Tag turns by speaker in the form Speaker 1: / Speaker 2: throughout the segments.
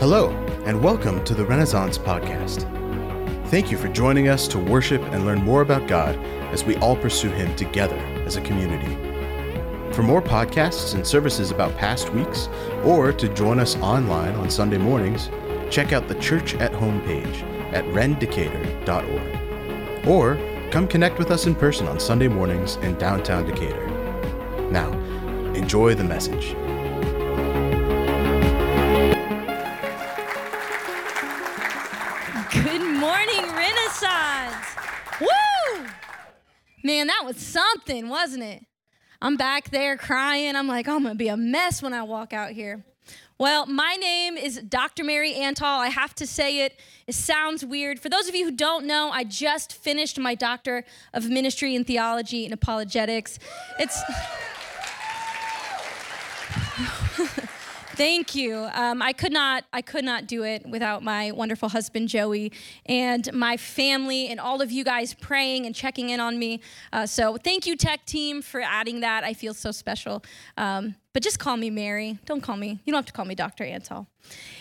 Speaker 1: Hello, and welcome to the Renaissance Podcast. Thank you for joining us to worship and learn more about God as we all pursue Him together as a community. For more podcasts and services about past weeks, or to join us online on Sunday mornings, check out the Church at Home page at rendecatur.org. Or come connect with us in person on Sunday mornings in downtown Decatur. Now, enjoy the message.
Speaker 2: Wasn't it? I'm back there crying. I'm like, I'm going to be a mess when I walk out here. Well, my name is Dr. Mary Antal. I have to say it. It sounds weird. For those of you who don't know, I just finished my Doctor of Ministry in Theology and Apologetics. It's. Thank you. Um, I could not. I could not do it without my wonderful husband Joey and my family and all of you guys praying and checking in on me. Uh, so thank you, tech team, for adding that. I feel so special. Um, but just call me Mary. Don't call me. You don't have to call me Dr. Antal.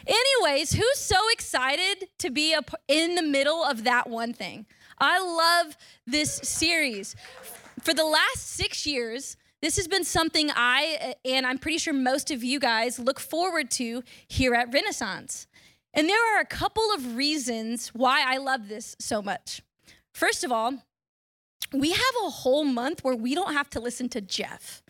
Speaker 2: Anyways, who's so excited to be a, in the middle of that one thing? I love this series. For the last six years, this has been something I, uh, and I'm pretty sure most of you guys, look forward to here at Renaissance. And there are a couple of reasons why I love this so much. First of all, we have a whole month where we don't have to listen to Jeff.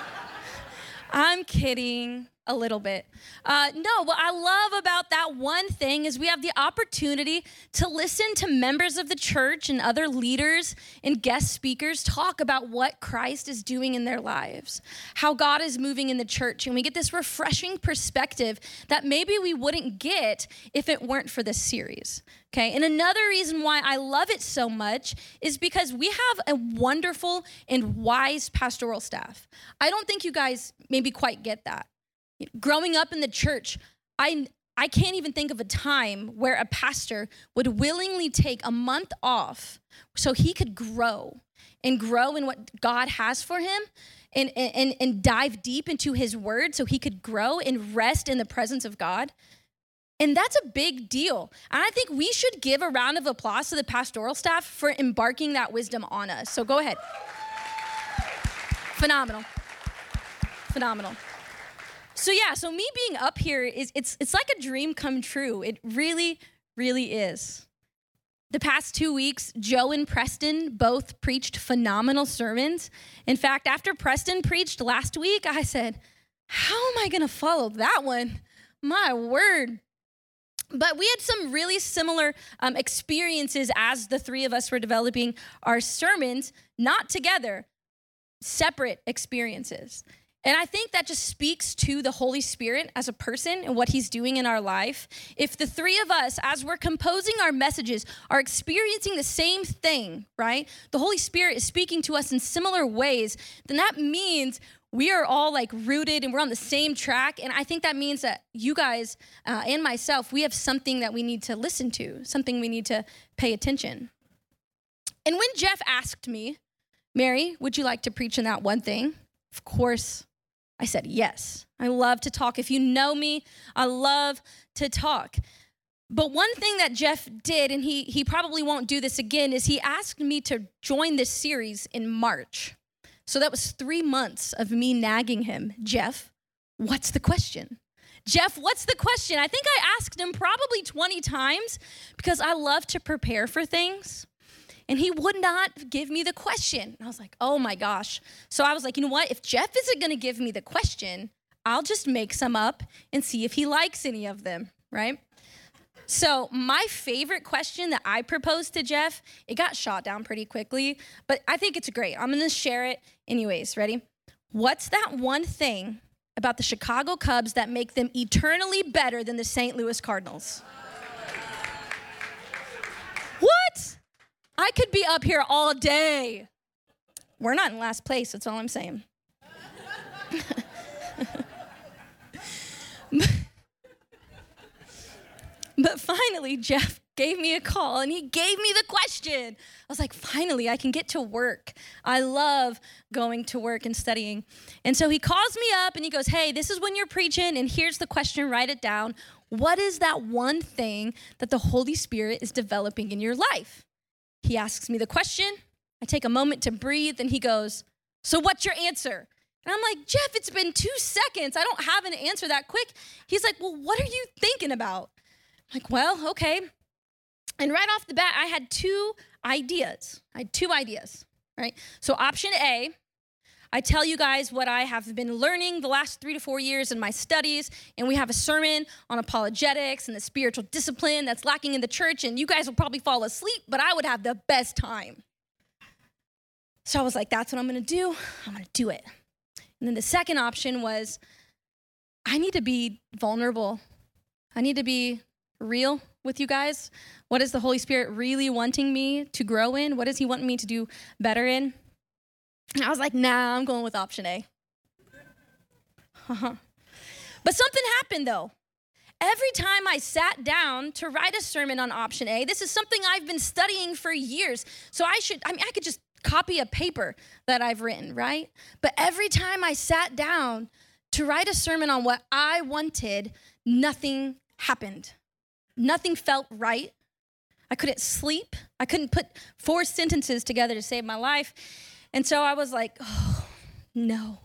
Speaker 2: I'm kidding a little bit. Uh, no, what I love about that one thing is we have the opportunity to listen to members of the church and other leaders and guest speakers talk about what Christ is doing in their lives, how God is moving in the church. And we get this refreshing perspective that maybe we wouldn't get if it weren't for this series. Okay, and another reason why I love it so much is because we have a wonderful and wise pastoral staff. I don't think you guys maybe quite get that. Growing up in the church, I I can't even think of a time where a pastor would willingly take a month off so he could grow and grow in what God has for him and, and, and dive deep into his word so he could grow and rest in the presence of God. And that's a big deal. And I think we should give a round of applause to the pastoral staff for embarking that wisdom on us. So go ahead. Phenomenal. Phenomenal. So yeah, so me being up here is it's it's like a dream come true. It really really is. The past 2 weeks, Joe and Preston both preached phenomenal sermons. In fact, after Preston preached last week, I said, "How am I to follow that one?" My word. But we had some really similar um, experiences as the three of us were developing our sermons, not together, separate experiences. And I think that just speaks to the Holy Spirit as a person and what he's doing in our life. If the three of us, as we're composing our messages, are experiencing the same thing, right? The Holy Spirit is speaking to us in similar ways, then that means we are all like rooted and we're on the same track. And I think that means that you guys uh, and myself, we have something that we need to listen to, something we need to pay attention. And when Jeff asked me, Mary, would you like to preach in that one thing? Of course, I said, Yes. I love to talk. If you know me, I love to talk. But one thing that Jeff did, and he, he probably won't do this again, is he asked me to join this series in March. So that was three months of me nagging him. Jeff, what's the question? Jeff, what's the question? I think I asked him probably 20 times because I love to prepare for things and he would not give me the question. And I was like, oh my gosh. So I was like, you know what? If Jeff isn't going to give me the question, I'll just make some up and see if he likes any of them, right? So, my favorite question that I proposed to Jeff, it got shot down pretty quickly, but I think it's great. I'm gonna share it anyways. Ready? What's that one thing about the Chicago Cubs that make them eternally better than the St. Louis Cardinals? I could be up here all day. We're not in last place, that's all I'm saying. but finally, Jeff gave me a call and he gave me the question. I was like, finally, I can get to work. I love going to work and studying. And so he calls me up and he goes, Hey, this is when you're preaching, and here's the question, write it down. What is that one thing that the Holy Spirit is developing in your life? He asks me the question. I take a moment to breathe, and he goes, So what's your answer? And I'm like, Jeff, it's been two seconds. I don't have an answer that quick. He's like, Well, what are you thinking about? I'm like, well, okay. And right off the bat, I had two ideas. I had two ideas, right? So, option A, I tell you guys what I have been learning the last three to four years in my studies, and we have a sermon on apologetics and the spiritual discipline that's lacking in the church, and you guys will probably fall asleep, but I would have the best time. So I was like, that's what I'm gonna do. I'm gonna do it. And then the second option was I need to be vulnerable. I need to be real with you guys. What is the Holy Spirit really wanting me to grow in? What does He want me to do better in? And I was like, nah, I'm going with option A. but something happened though. Every time I sat down to write a sermon on option A, this is something I've been studying for years. So I should, I mean, I could just copy a paper that I've written, right? But every time I sat down to write a sermon on what I wanted, nothing happened. Nothing felt right. I couldn't sleep. I couldn't put four sentences together to save my life. And so I was like, oh, no.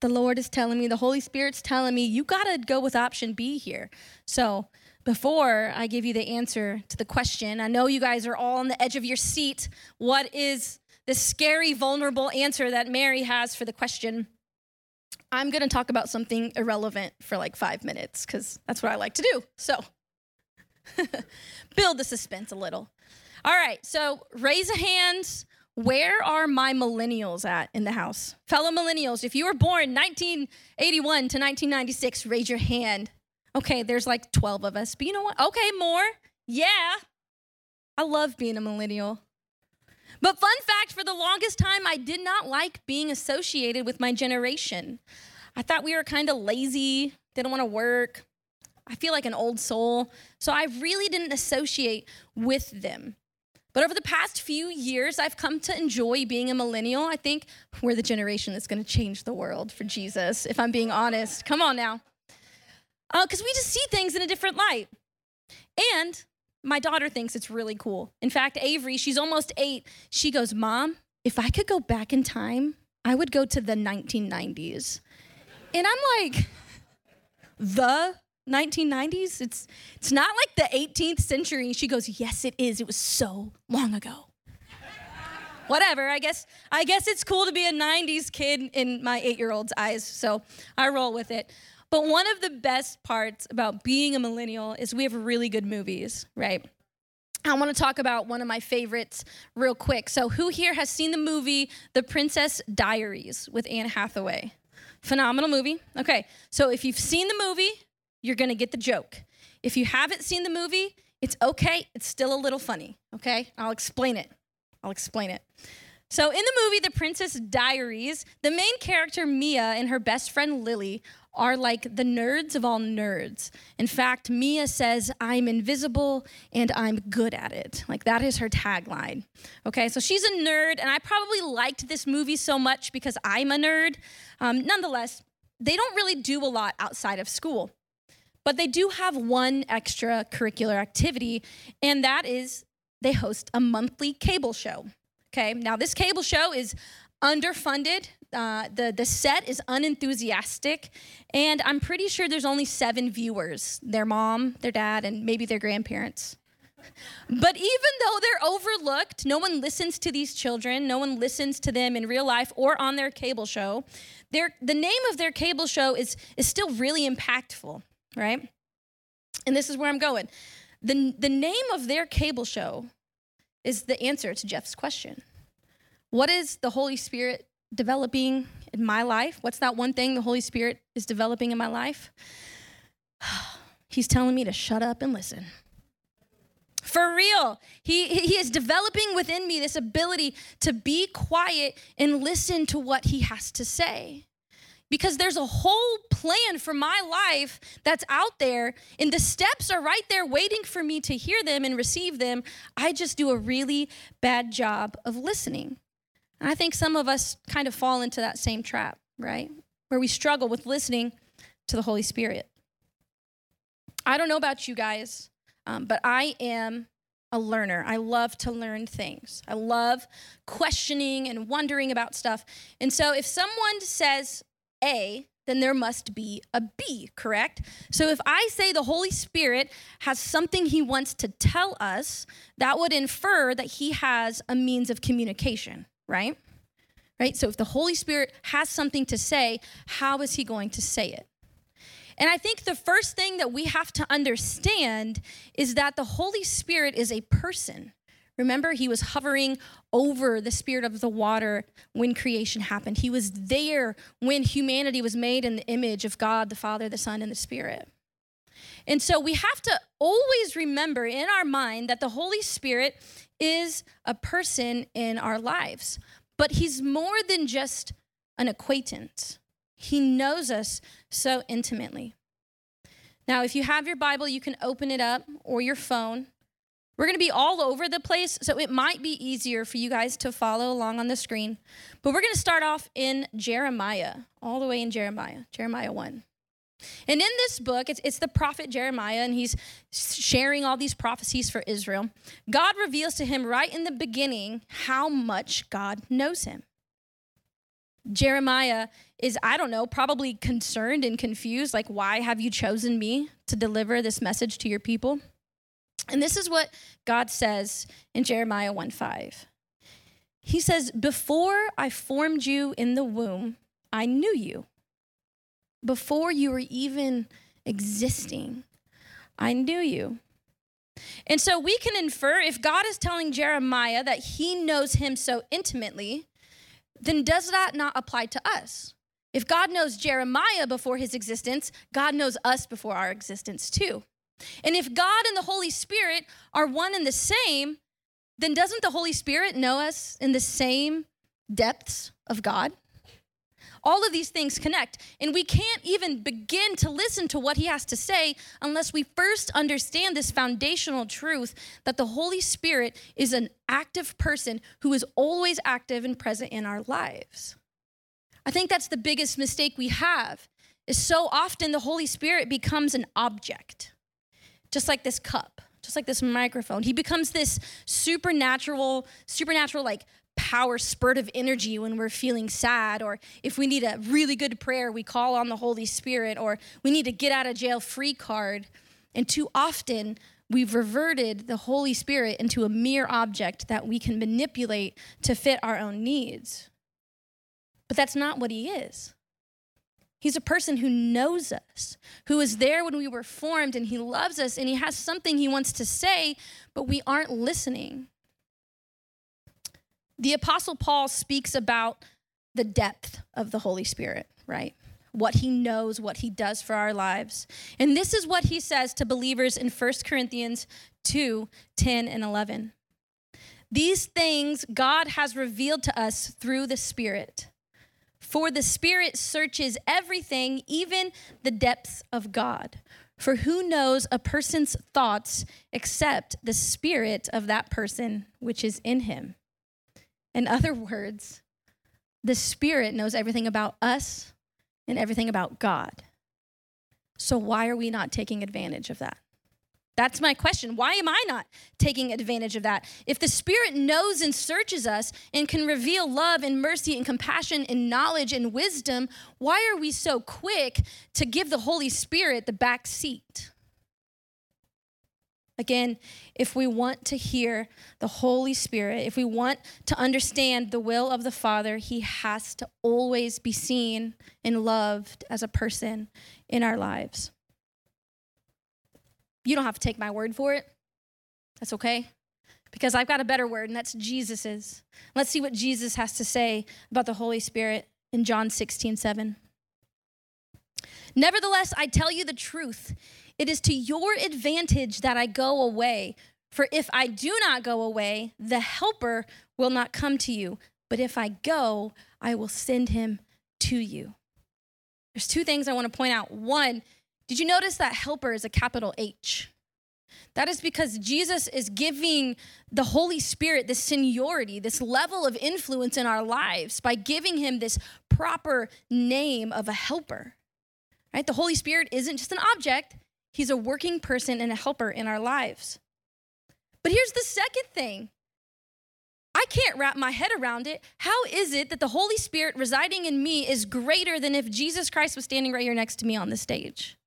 Speaker 2: The Lord is telling me, the Holy Spirit's telling me, you got to go with option B here. So before I give you the answer to the question, I know you guys are all on the edge of your seat. What is the scary, vulnerable answer that Mary has for the question? I'm going to talk about something irrelevant for like five minutes because that's what I like to do. So, build the suspense a little. All right, so raise a hand. Where are my millennials at in the house? Fellow millennials, if you were born 1981 to 1996, raise your hand. Okay, there's like 12 of us. But you know what? Okay, more. Yeah. I love being a millennial. But fun fact for the longest time, I did not like being associated with my generation. I thought we were kind of lazy, didn't want to work. I feel like an old soul. So I really didn't associate with them. But over the past few years, I've come to enjoy being a millennial. I think we're the generation that's going to change the world for Jesus, if I'm being honest. Come on now because uh, we just see things in a different light. And my daughter thinks it's really cool. In fact, Avery, she's almost eight. She goes, Mom, if I could go back in time, I would go to the 1990s. And I'm like, the 1990s? It's it's not like the 18th century. She goes, "Yes, it is. It was so long ago." Whatever. I guess I guess it's cool to be a 90s kid in my 8-year-old's eyes. So, I roll with it. But one of the best parts about being a millennial is we have really good movies, right? I want to talk about one of my favorites real quick. So, who here has seen the movie The Princess Diaries with Anne Hathaway? Phenomenal movie. Okay, so if you've seen the movie, you're going to get the joke. If you haven't seen the movie, it's okay. It's still a little funny, okay? I'll explain it. I'll explain it. So, in the movie The Princess Diaries, the main character Mia and her best friend Lily are like the nerds of all nerds. In fact, Mia says, I'm invisible and I'm good at it. Like that is her tagline. Okay, so she's a nerd, and I probably liked this movie so much because I'm a nerd. Um, nonetheless, they don't really do a lot outside of school. But they do have one extracurricular activity, and that is they host a monthly cable show. Okay, now this cable show is underfunded. Uh, the the set is unenthusiastic, and I'm pretty sure there's only seven viewers: their mom, their dad, and maybe their grandparents. But even though they're overlooked, no one listens to these children. No one listens to them in real life or on their cable show. Their, the name of their cable show is, is still really impactful, right? And this is where I'm going. The, the name of their cable show is the answer to Jeff's question. What is the Holy Spirit developing in my life? What's that one thing the Holy Spirit is developing in my life? He's telling me to shut up and listen. For real. He, he is developing within me this ability to be quiet and listen to what he has to say. Because there's a whole plan for my life that's out there, and the steps are right there waiting for me to hear them and receive them. I just do a really bad job of listening. And I think some of us kind of fall into that same trap, right? Where we struggle with listening to the Holy Spirit. I don't know about you guys, um, but I am a learner. I love to learn things. I love questioning and wondering about stuff. And so if someone says A, then there must be a B, correct? So if I say the Holy Spirit has something he wants to tell us, that would infer that he has a means of communication, right? Right? So if the Holy Spirit has something to say, how is he going to say it? And I think the first thing that we have to understand is that the Holy Spirit is a person. Remember, he was hovering over the spirit of the water when creation happened. He was there when humanity was made in the image of God, the Father, the Son, and the Spirit. And so we have to always remember in our mind that the Holy Spirit is a person in our lives, but he's more than just an acquaintance. He knows us so intimately. Now, if you have your Bible, you can open it up or your phone. We're going to be all over the place, so it might be easier for you guys to follow along on the screen. But we're going to start off in Jeremiah, all the way in Jeremiah, Jeremiah 1. And in this book, it's, it's the prophet Jeremiah, and he's sharing all these prophecies for Israel. God reveals to him right in the beginning how much God knows him. Jeremiah is, I don't know, probably concerned and confused. Like, why have you chosen me to deliver this message to your people? And this is what God says in Jeremiah 1 5. He says, Before I formed you in the womb, I knew you. Before you were even existing, I knew you. And so we can infer if God is telling Jeremiah that he knows him so intimately, then does that not apply to us? If God knows Jeremiah before his existence, God knows us before our existence too. And if God and the Holy Spirit are one and the same, then doesn't the Holy Spirit know us in the same depths of God? All of these things connect. And we can't even begin to listen to what he has to say unless we first understand this foundational truth that the Holy Spirit is an active person who is always active and present in our lives. I think that's the biggest mistake we have. Is so often the Holy Spirit becomes an object. Just like this cup, just like this microphone. He becomes this supernatural supernatural like power spurt of energy when we're feeling sad, or if we need a really good prayer, we call on the Holy Spirit, or we need to get out of jail free card. And too often, we've reverted the Holy Spirit into a mere object that we can manipulate to fit our own needs. But that's not what He is. He's a person who knows us, who was there when we were formed, and He loves us, and He has something He wants to say, but we aren't listening. The Apostle Paul speaks about the depth of the Holy Spirit, right? What he knows, what he does for our lives. And this is what he says to believers in 1 Corinthians 2 10 and 11. These things God has revealed to us through the Spirit. For the Spirit searches everything, even the depths of God. For who knows a person's thoughts except the spirit of that person which is in him? In other words, the Spirit knows everything about us and everything about God. So, why are we not taking advantage of that? That's my question. Why am I not taking advantage of that? If the Spirit knows and searches us and can reveal love and mercy and compassion and knowledge and wisdom, why are we so quick to give the Holy Spirit the back seat? Again, if we want to hear the Holy Spirit, if we want to understand the will of the Father, He has to always be seen and loved as a person in our lives. You don't have to take my word for it. That's okay. Because I've got a better word, and that's Jesus's. Let's see what Jesus has to say about the Holy Spirit in John 16, 7. Nevertheless, I tell you the truth. It is to your advantage that I go away. For if I do not go away, the Helper will not come to you. But if I go, I will send him to you. There's two things I want to point out. One, did you notice that helper is a capital H? That is because Jesus is giving the Holy Spirit this seniority, this level of influence in our lives by giving him this proper name of a helper. Right? The Holy Spirit isn't just an object, he's a working person and a helper in our lives. But here's the second thing I can't wrap my head around it. How is it that the Holy Spirit residing in me is greater than if Jesus Christ was standing right here next to me on the stage?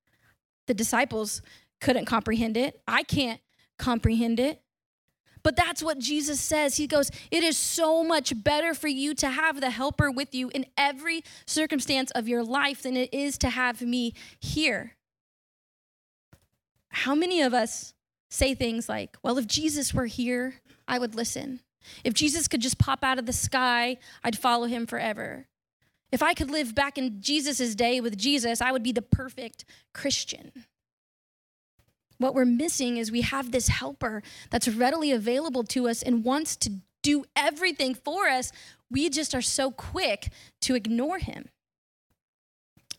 Speaker 2: The disciples couldn't comprehend it. I can't comprehend it. But that's what Jesus says. He goes, It is so much better for you to have the helper with you in every circumstance of your life than it is to have me here. How many of us say things like, Well, if Jesus were here, I would listen. If Jesus could just pop out of the sky, I'd follow him forever. If I could live back in Jesus' day with Jesus, I would be the perfect Christian. What we're missing is we have this helper that's readily available to us and wants to do everything for us. We just are so quick to ignore him.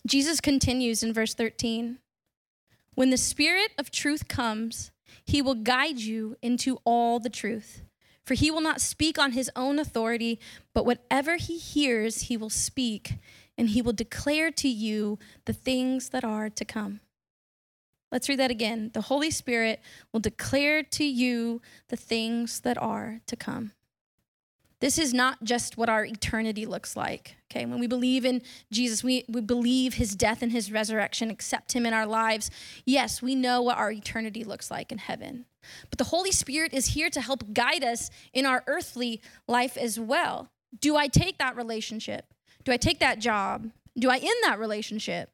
Speaker 2: Jesus continues in verse 13 When the Spirit of truth comes, he will guide you into all the truth. For he will not speak on his own authority, but whatever he hears, he will speak, and he will declare to you the things that are to come. Let's read that again. The Holy Spirit will declare to you the things that are to come. This is not just what our eternity looks like. Okay, when we believe in Jesus, we, we believe his death and his resurrection, accept him in our lives. Yes, we know what our eternity looks like in heaven. But the Holy Spirit is here to help guide us in our earthly life as well. Do I take that relationship? Do I take that job? Do I end that relationship?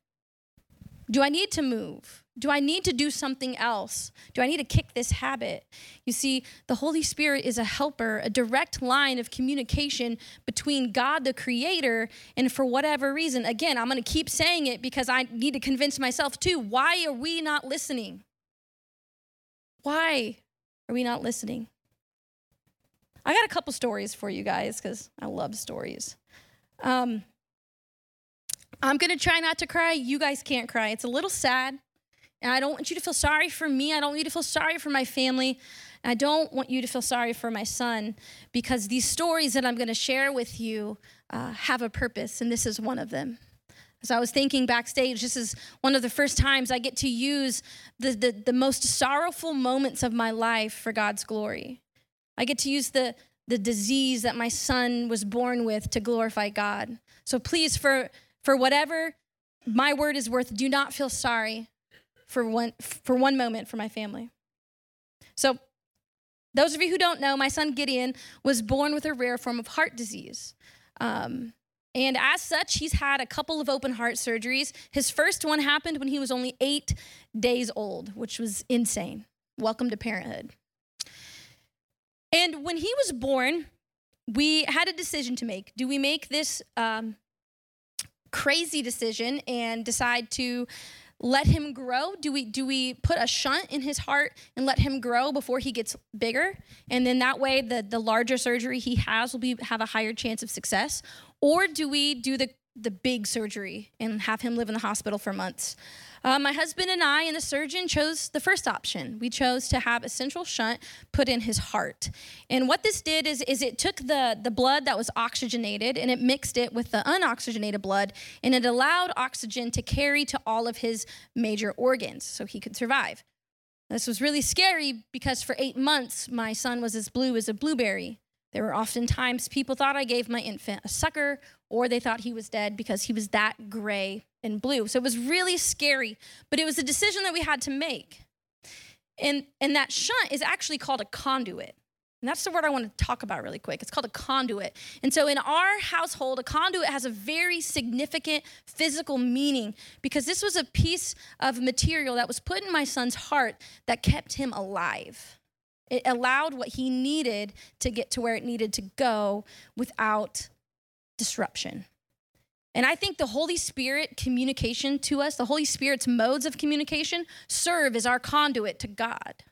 Speaker 2: Do I need to move? Do I need to do something else? Do I need to kick this habit? You see, the Holy Spirit is a helper, a direct line of communication between God, the Creator, and for whatever reason, again, I'm going to keep saying it because I need to convince myself too. Why are we not listening? Why are we not listening? I got a couple stories for you guys because I love stories. Um, I'm going to try not to cry. You guys can't cry. It's a little sad. And I don't want you to feel sorry for me. I don't want you to feel sorry for my family. I don't want you to feel sorry for my son because these stories that I'm going to share with you uh, have a purpose, and this is one of them. As I was thinking backstage, this is one of the first times I get to use the, the, the most sorrowful moments of my life for God's glory. I get to use the, the disease that my son was born with to glorify God. So please, for, for whatever my word is worth, do not feel sorry for one for one moment for my family. So, those of you who don't know, my son Gideon was born with a rare form of heart disease. Um, and as such, he's had a couple of open heart surgeries. His first one happened when he was only eight days old, which was insane. Welcome to parenthood. And when he was born, we had a decision to make. Do we make this um, crazy decision and decide to let him grow? Do we do we put a shunt in his heart and let him grow before he gets bigger? And then that way the the larger surgery he has will be have a higher chance of success? Or do we do the the big surgery and have him live in the hospital for months? Uh, my husband and I and the surgeon chose the first option. We chose to have a central shunt put in his heart. And what this did is, is it took the, the blood that was oxygenated and it mixed it with the unoxygenated blood, and it allowed oxygen to carry to all of his major organs so he could survive. This was really scary because for eight months, my son was as blue as a blueberry. There were often times people thought I gave my infant a sucker, or they thought he was dead because he was that gray and blue. So it was really scary, but it was a decision that we had to make. And, and that shunt is actually called a conduit. And that's the word I want to talk about really quick. It's called a conduit. And so in our household, a conduit has a very significant physical meaning because this was a piece of material that was put in my son's heart that kept him alive. It allowed what he needed to get to where it needed to go without disruption. And I think the Holy Spirit communication to us, the Holy Spirit's modes of communication, serve as our conduit to God.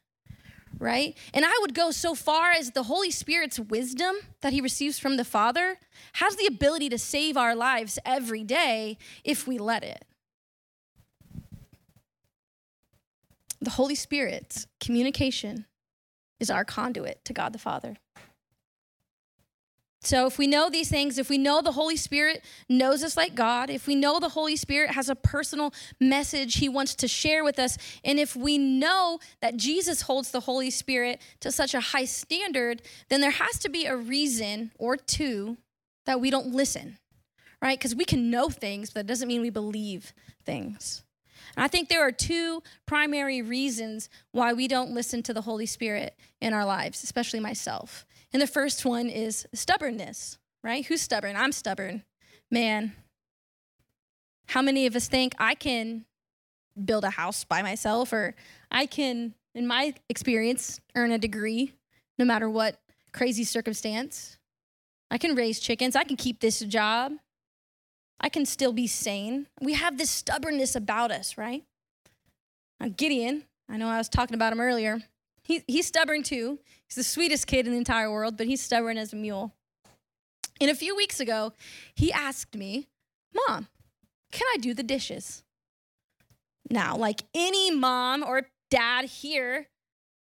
Speaker 2: right? And I would go so far as the Holy Spirit's wisdom that he receives from the Father has the ability to save our lives every day if we let it. The Holy Spirit's communication is our conduit to God the Father. So, if we know these things, if we know the Holy Spirit knows us like God, if we know the Holy Spirit has a personal message he wants to share with us, and if we know that Jesus holds the Holy Spirit to such a high standard, then there has to be a reason or two that we don't listen, right? Because we can know things, but that doesn't mean we believe things. And I think there are two primary reasons why we don't listen to the Holy Spirit in our lives, especially myself. And the first one is stubbornness, right? Who's stubborn? I'm stubborn. Man, how many of us think I can build a house by myself or I can, in my experience, earn a degree no matter what crazy circumstance? I can raise chickens. I can keep this job. I can still be sane. We have this stubbornness about us, right? Now, Gideon, I know I was talking about him earlier. He, he's stubborn too. He's the sweetest kid in the entire world, but he's stubborn as a mule. And a few weeks ago, he asked me, Mom, can I do the dishes? Now, like any mom or dad here,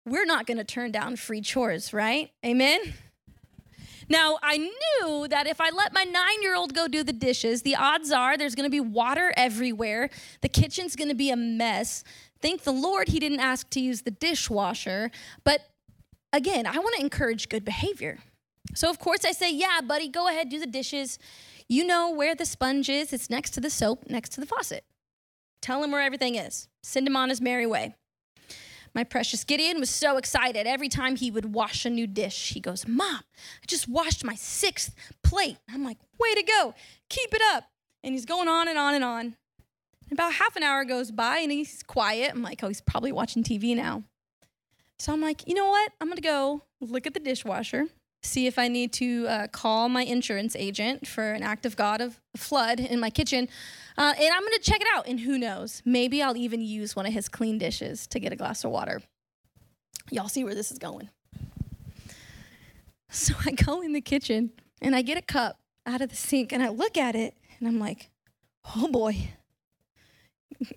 Speaker 2: we're not gonna turn down free chores, right? Amen? Now, I knew that if I let my nine year old go do the dishes, the odds are there's gonna be water everywhere, the kitchen's gonna be a mess. Thank the Lord he didn't ask to use the dishwasher. But again, I wanna encourage good behavior. So, of course, I say, Yeah, buddy, go ahead, do the dishes. You know where the sponge is, it's next to the soap, next to the faucet. Tell him where everything is, send him on his merry way. My precious Gideon was so excited. Every time he would wash a new dish, he goes, Mom, I just washed my sixth plate. I'm like, Way to go. Keep it up. And he's going on and on and on. About half an hour goes by and he's quiet. I'm like, Oh, he's probably watching TV now. So I'm like, You know what? I'm going to go look at the dishwasher, see if I need to uh, call my insurance agent for an act of God of flood in my kitchen. Uh, and I'm gonna check it out. And who knows? Maybe I'll even use one of his clean dishes to get a glass of water. Y'all see where this is going. So I go in the kitchen and I get a cup out of the sink and I look at it and I'm like, oh boy.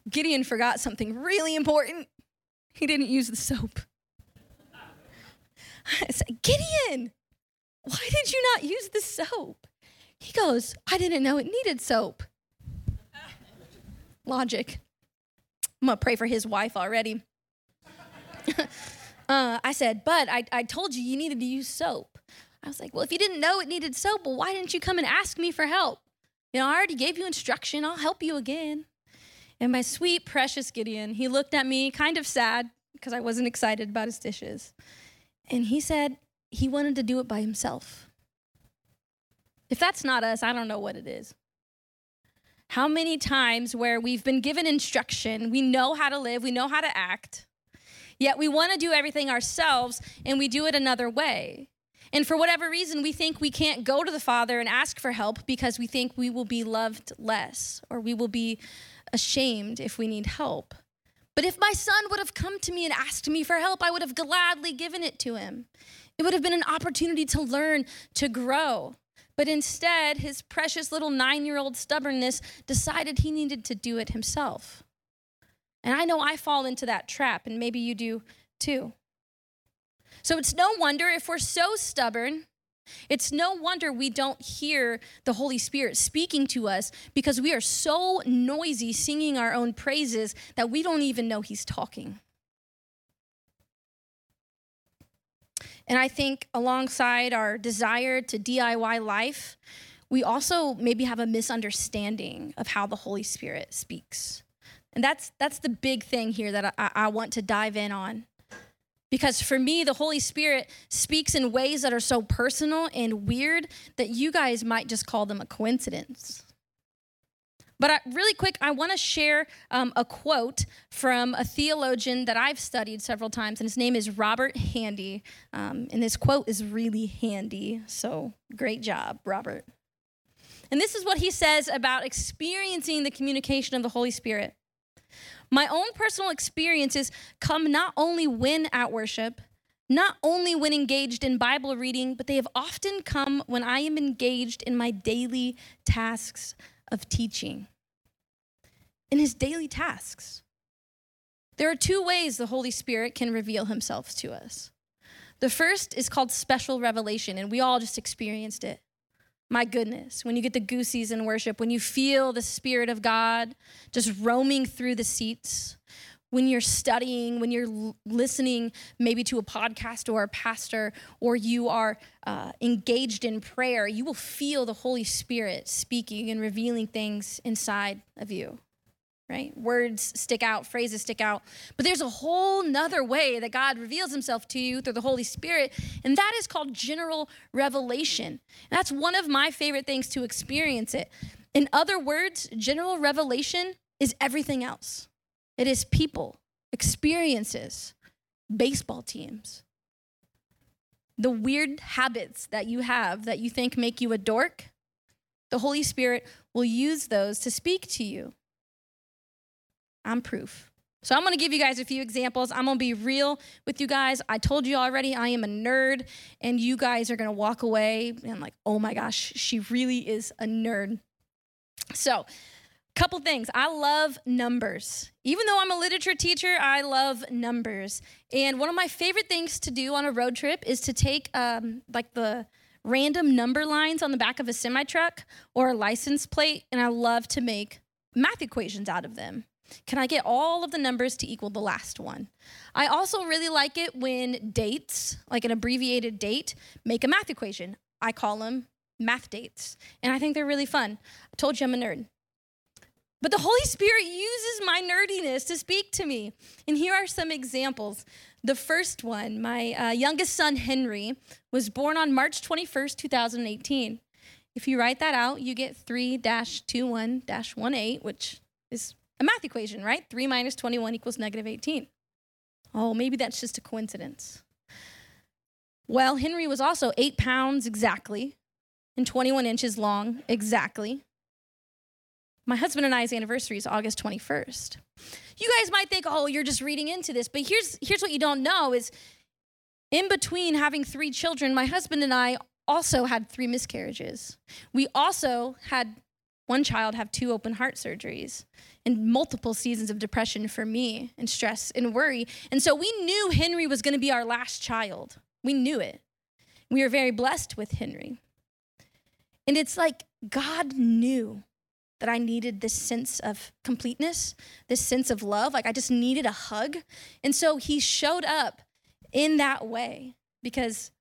Speaker 2: Gideon forgot something really important. He didn't use the soap. I said, Gideon, why did you not use the soap? He goes, I didn't know it needed soap. Logic. I'm gonna pray for his wife already. uh, I said, but I, I told you you needed to use soap. I was like, well, if you didn't know it needed soap, well, why didn't you come and ask me for help? You know, I already gave you instruction. I'll help you again. And my sweet, precious Gideon, he looked at me kind of sad because I wasn't excited about his dishes. And he said he wanted to do it by himself. If that's not us, I don't know what it is. How many times where we've been given instruction, we know how to live, we know how to act, yet we want to do everything ourselves and we do it another way. And for whatever reason, we think we can't go to the Father and ask for help because we think we will be loved less or we will be ashamed if we need help. But if my son would have come to me and asked me for help, I would have gladly given it to him. It would have been an opportunity to learn, to grow. But instead, his precious little nine year old stubbornness decided he needed to do it himself. And I know I fall into that trap, and maybe you do too. So it's no wonder if we're so stubborn, it's no wonder we don't hear the Holy Spirit speaking to us because we are so noisy singing our own praises that we don't even know He's talking. And I think alongside our desire to DIY life, we also maybe have a misunderstanding of how the Holy Spirit speaks. And that's that's the big thing here that I, I want to dive in on. Because for me, the Holy Spirit speaks in ways that are so personal and weird that you guys might just call them a coincidence. But I, really quick, I want to share um, a quote from a theologian that I've studied several times, and his name is Robert Handy. Um, and this quote is really handy. So great job, Robert. And this is what he says about experiencing the communication of the Holy Spirit. My own personal experiences come not only when at worship, not only when engaged in Bible reading, but they have often come when I am engaged in my daily tasks of teaching. In his daily tasks. There are two ways the Holy Spirit can reveal himself to us. The first is called special revelation, and we all just experienced it. My goodness, when you get the goosies in worship, when you feel the Spirit of God just roaming through the seats, when you're studying, when you're listening maybe to a podcast or a pastor, or you are uh, engaged in prayer, you will feel the Holy Spirit speaking and revealing things inside of you. Right? Words stick out, phrases stick out. But there's a whole nother way that God reveals himself to you through the Holy Spirit, and that is called general revelation. And that's one of my favorite things to experience it. In other words, general revelation is everything else. It is people, experiences, baseball teams. The weird habits that you have that you think make you a dork, the Holy Spirit will use those to speak to you. I'm proof. So I'm to give you guys a few examples. I'm to be real with you guys. I told you already I am a nerd and you guys are to walk away and like, "Oh my gosh, she really is a nerd." So, couple things. I love numbers. Even though I'm a literature teacher, I love numbers. And one of my favorite things to do on a road trip is to take um, like the random number lines on the back of a semi truck or a license plate, and I love to make math equations out of them. Can I get all of the numbers to equal the last one? I also really like it when dates, like an abbreviated date, make a math equation. I call them math dates, and I think they're really fun. I told you I'm a nerd. But the Holy Spirit uses my nerdiness to speak to me. And here are some examples. The first one my uh, youngest son, Henry, was born on March 21st, 2018. If you write that out, you get 3 21 18, which is a math equation, right? 3 minus 21 equals negative 18. Oh, maybe that's just a coincidence. Well, Henry was also 8 pounds exactly and 21 inches long exactly. My husband and I's anniversary is August 21st. You guys might think, "Oh, you're just reading into this." But here's here's what you don't know is in between having 3 children, my husband and I also had 3 miscarriages. We also had one child have two open heart surgeries and multiple seasons of depression for me and stress and worry. And so we knew Henry was going to be our last child. We knew it. We were very blessed with Henry. And it's like God knew that I needed this sense of completeness, this sense of love. Like I just needed a hug. And so he showed up in that way because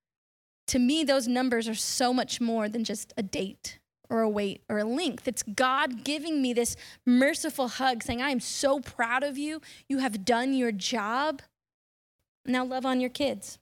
Speaker 2: to me, those numbers are so much more than just a date or a weight or a length. It's God giving me this merciful hug saying, I am so proud of you. You have done your job. Now love on your kids.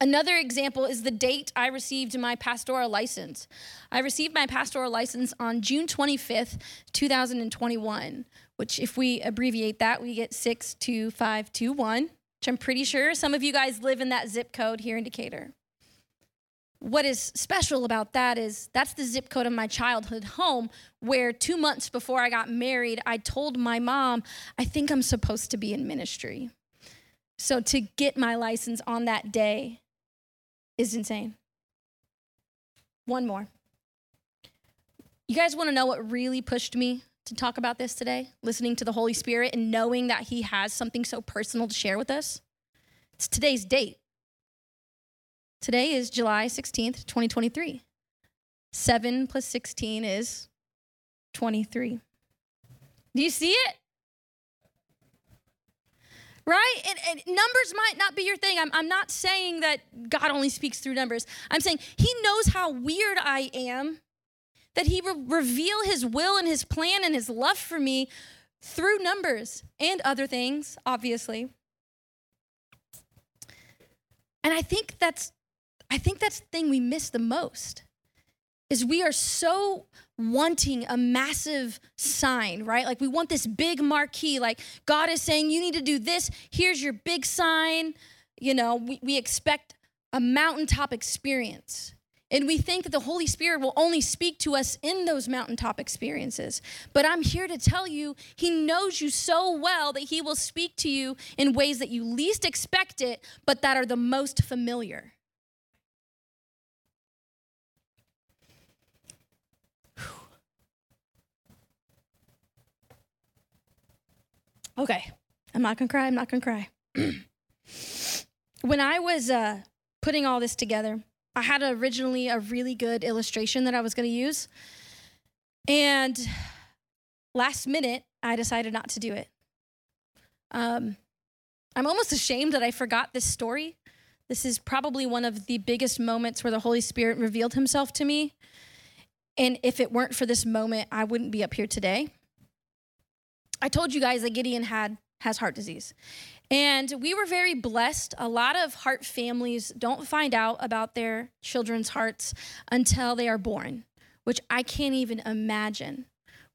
Speaker 2: Another example is the date I received my pastoral license. I received my pastoral license on June 25th, 2021, which, if we abbreviate that, we get 62521, which I'm pretty sure some of you guys live in that zip code here in Decatur. What is special about that is that's the zip code of my childhood home, where two months before I got married, I told my mom, I think I'm supposed to be in ministry. So to get my license on that day, is insane. One more. You guys want to know what really pushed me to talk about this today? Listening to the Holy Spirit and knowing that He has something so personal to share with us? It's today's date. Today is July 16th, 2023. 7 plus 16 is 23. Do you see it? right? And, and, numbers might not be your thing. I'm, I'm not saying that God only speaks through numbers. I'm saying He knows how weird I am, that He will reveal His will and His plan and His love for me through numbers and other things, obviously. And I think that's I think that's the thing we miss the most is we are so wanting a massive sign, right? Like we want this big marquee, like God is saying, you need to do this. Here's your big sign. You know, we, we expect a mountaintop experience. And we think that the Holy Spirit will only speak to us in those mountaintop experiences. But I'm here to tell you, He knows you so well that He will speak to you in ways that you least expect it, but that are the most familiar. Okay, I'm not gonna cry, I'm not gonna cry. when I was uh, putting all this together, I had originally a really good illustration that I was going to use. And last minute, I decided not to do it. Um, I'm almost ashamed that I forgot this story. This is probably one of the biggest moments where the Holy Spirit revealed himself to me. And if it weren't for this moment, I wouldn't be up here today. I told you guys that Gideon had has heart disease. And we were very blessed. A lot of heart families don't find out about their children's hearts until they are born, which I can't even imagine.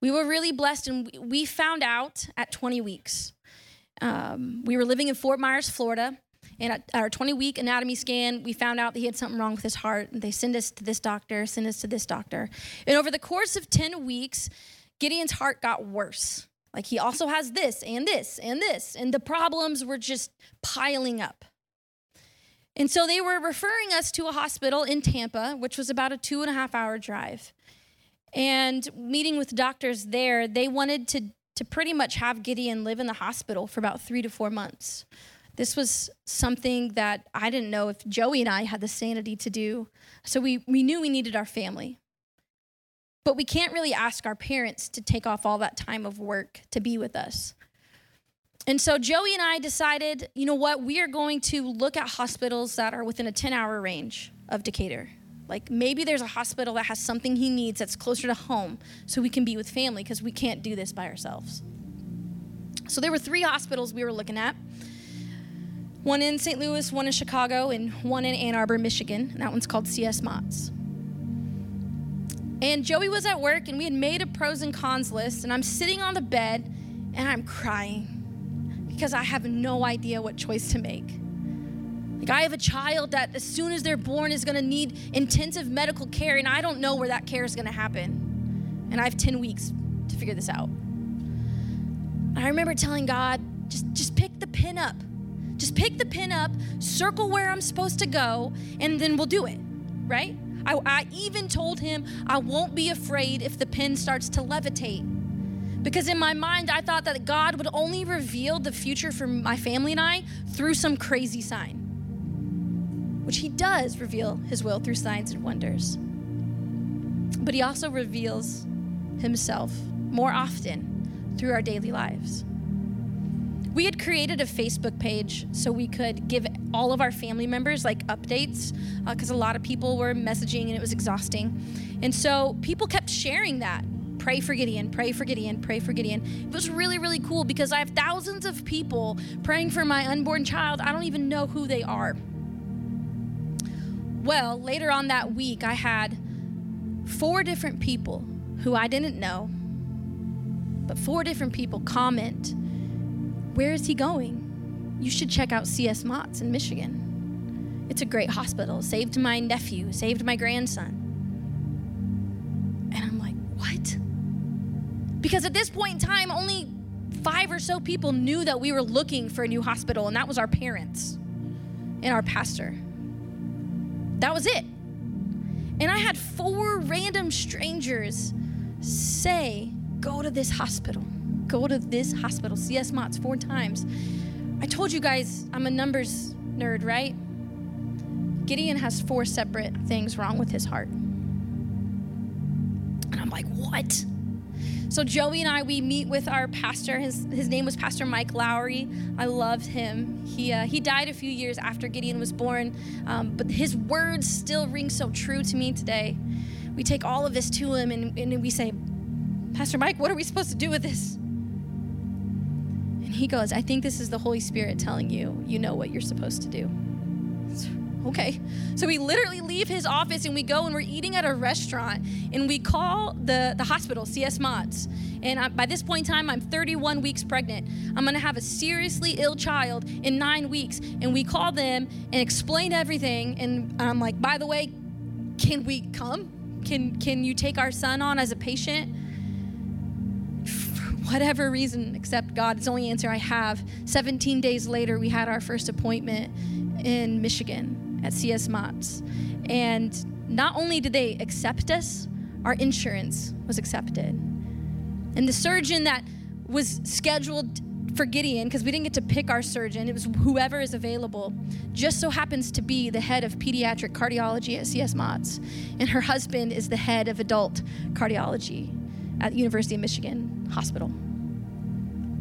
Speaker 2: We were really blessed, and we found out at 20 weeks. Um, we were living in Fort Myers, Florida, and at our 20 week anatomy scan, we found out that he had something wrong with his heart. And they send us to this doctor, send us to this doctor. And over the course of 10 weeks, Gideon's heart got worse. Like he also has this and this and this, and the problems were just piling up. And so they were referring us to a hospital in Tampa, which was about a two and a half hour drive. And meeting with doctors there, they wanted to, to pretty much have Gideon live in the hospital for about three to four months. This was something that I didn't know if Joey and I had the sanity to do. So we, we knew we needed our family. But we can't really ask our parents to take off all that time of work to be with us. And so Joey and I decided, you know what, we are going to look at hospitals that are within a 10 hour range of Decatur. Like maybe there's a hospital that has something he needs that's closer to home so we can be with family because we can't do this by ourselves. So there were three hospitals we were looking at one in St. Louis, one in Chicago, and one in Ann Arbor, Michigan. And that one's called CS Motts. And Joey was at work and we had made a pros and cons list. And I'm sitting on the bed and I'm crying because I have no idea what choice to make. Like, I have a child that as soon as they're born is gonna need intensive medical care, and I don't know where that care is gonna happen. And I have 10 weeks to figure this out. I remember telling God, just, just pick the pin up. Just pick the pin up, circle where I'm supposed to go, and then we'll do it, right? I, I even told him I won't be afraid if the pen starts to levitate. Because in my mind, I thought that God would only reveal the future for my family and I through some crazy sign, which He does reveal His will through signs and wonders. But He also reveals Himself more often through our daily lives. We had created a Facebook page so we could give all of our family members like updates because uh, a lot of people were messaging and it was exhausting. And so people kept sharing that. Pray for Gideon, pray for Gideon, pray for Gideon. It was really, really cool because I have thousands of people praying for my unborn child. I don't even know who they are. Well, later on that week, I had four different people who I didn't know, but four different people comment where is he going? You should check out CS Motts in Michigan. It's a great hospital. Saved my nephew, saved my grandson. And I'm like, what? Because at this point in time, only five or so people knew that we were looking for a new hospital, and that was our parents and our pastor. That was it. And I had four random strangers say, go to this hospital go to this hospital, CS Motts, four times. I told you guys I'm a numbers nerd, right? Gideon has four separate things wrong with his heart. And I'm like, what? So Joey and I, we meet with our pastor. His, his name was Pastor Mike Lowry. I loved him. He, uh, he died a few years after Gideon was born, um, but his words still ring so true to me today. We take all of this to him and, and we say, Pastor Mike, what are we supposed to do with this? He goes, I think this is the Holy Spirit telling you, you know what you're supposed to do. Okay. So we literally leave his office and we go and we're eating at a restaurant and we call the, the hospital, CS Motts. And I, by this point in time, I'm 31 weeks pregnant. I'm going to have a seriously ill child in nine weeks. And we call them and explain everything. And I'm like, by the way, can we come? Can can you take our son on as a patient? Whatever reason, except God, it's the only answer I have. 17 days later, we had our first appointment in Michigan at CS Motts. And not only did they accept us, our insurance was accepted. And the surgeon that was scheduled for Gideon, because we didn't get to pick our surgeon, it was whoever is available, just so happens to be the head of pediatric cardiology at CS Motts. And her husband is the head of adult cardiology at the University of Michigan Hospital.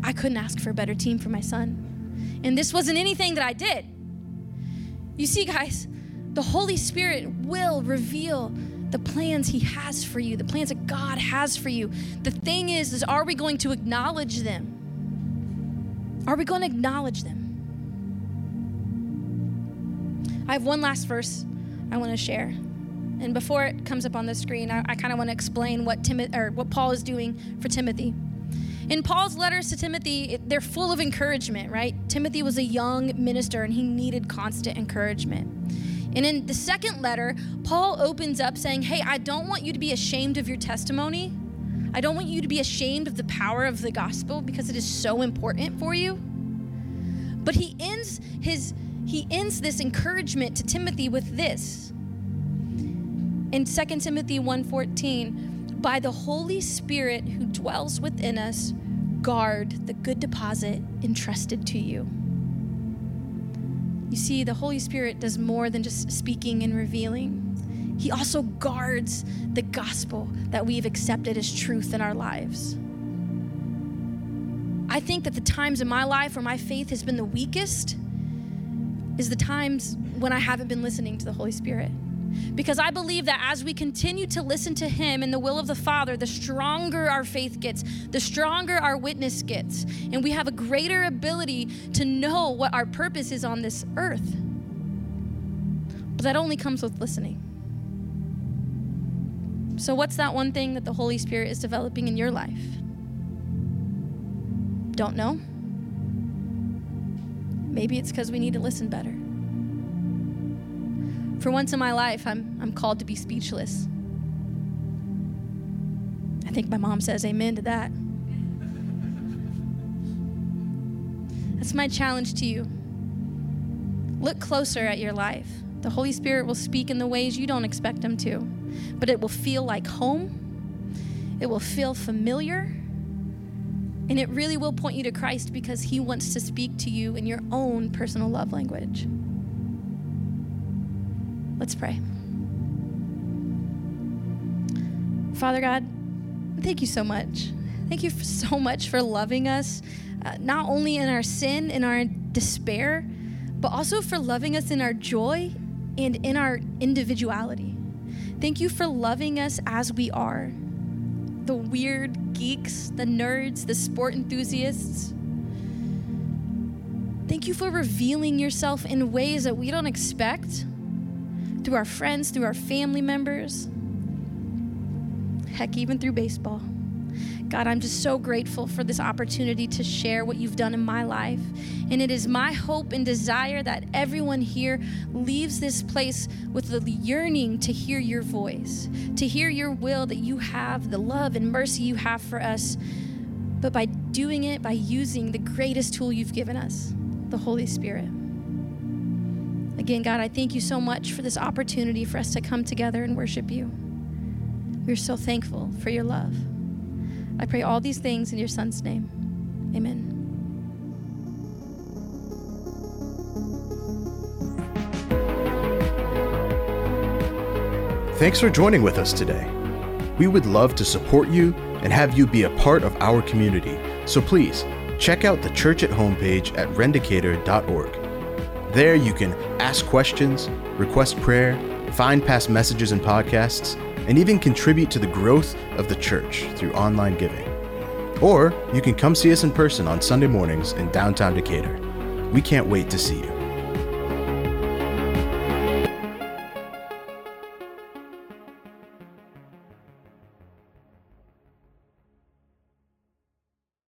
Speaker 2: I couldn't ask for a better team for my son. And this wasn't anything that I did. You see, guys, the Holy Spirit will reveal the plans he has for you, the plans that God has for you. The thing is, is are we going to acknowledge them? Are we going to acknowledge them? I have one last verse I want to share. And before it comes up on the screen, I, I kind of want to explain what Timothy or what Paul is doing for Timothy. In Paul's letters to Timothy, they're full of encouragement, right? Timothy was a young minister and he needed constant encouragement. And in the second letter, Paul opens up saying, Hey, I don't want you to be ashamed of your testimony. I don't want you to be ashamed of the power of the gospel because it is so important for you. But he ends his he ends this encouragement to Timothy with this. In 2 Timothy 1:14, by the Holy Spirit who dwells within us, guard the good deposit entrusted to you. You see, the Holy Spirit does more than just speaking and revealing. He also guards the gospel that we've accepted as truth in our lives. I think that the times in my life where my faith has been the weakest is the times when I haven't been listening to the Holy Spirit. Because I believe that as we continue to listen to Him and the will of the Father, the stronger our faith gets, the stronger our witness gets, and we have a greater ability to know what our purpose is on this earth. But that only comes with listening. So, what's that one thing that the Holy Spirit is developing in your life? Don't know? Maybe it's because we need to listen better. For once in my life, I'm, I'm called to be speechless. I think my mom says amen to that. That's my challenge to you. Look closer at your life. The Holy Spirit will speak in the ways you don't expect Him to, but it will feel like home. It will feel familiar. And it really will point you to Christ because He wants to speak to you in your own personal love language. Let's pray. Father God, thank you so much. Thank you so much for loving us, uh, not only in our sin, in our despair, but also for loving us in our joy and in our individuality. Thank you for loving us as we are the weird geeks, the nerds, the sport enthusiasts. Thank you for revealing yourself in ways that we don't expect through our friends, through our family members, heck, even through baseball. God, I'm just so grateful for this opportunity to share what you've done in my life. And it is my hope and desire that everyone here leaves this place with the yearning to hear your voice, to hear your will that you have, the love and mercy you have for us. But by doing it, by using the greatest tool you've given us, the Holy Spirit. Again, God, I thank you so much for this opportunity for us to come together and worship you. We're so thankful for your love. I pray all these things in your Son's name. Amen.
Speaker 1: Thanks for joining with us today. We would love to support you and have you be a part of our community. So please check out the church at home page at rendicator.org. There you can ask questions, request prayer, find past messages and podcasts, and even contribute to the growth of the church through online giving. Or you can come see us in person on Sunday mornings in downtown Decatur. We can't wait to see you.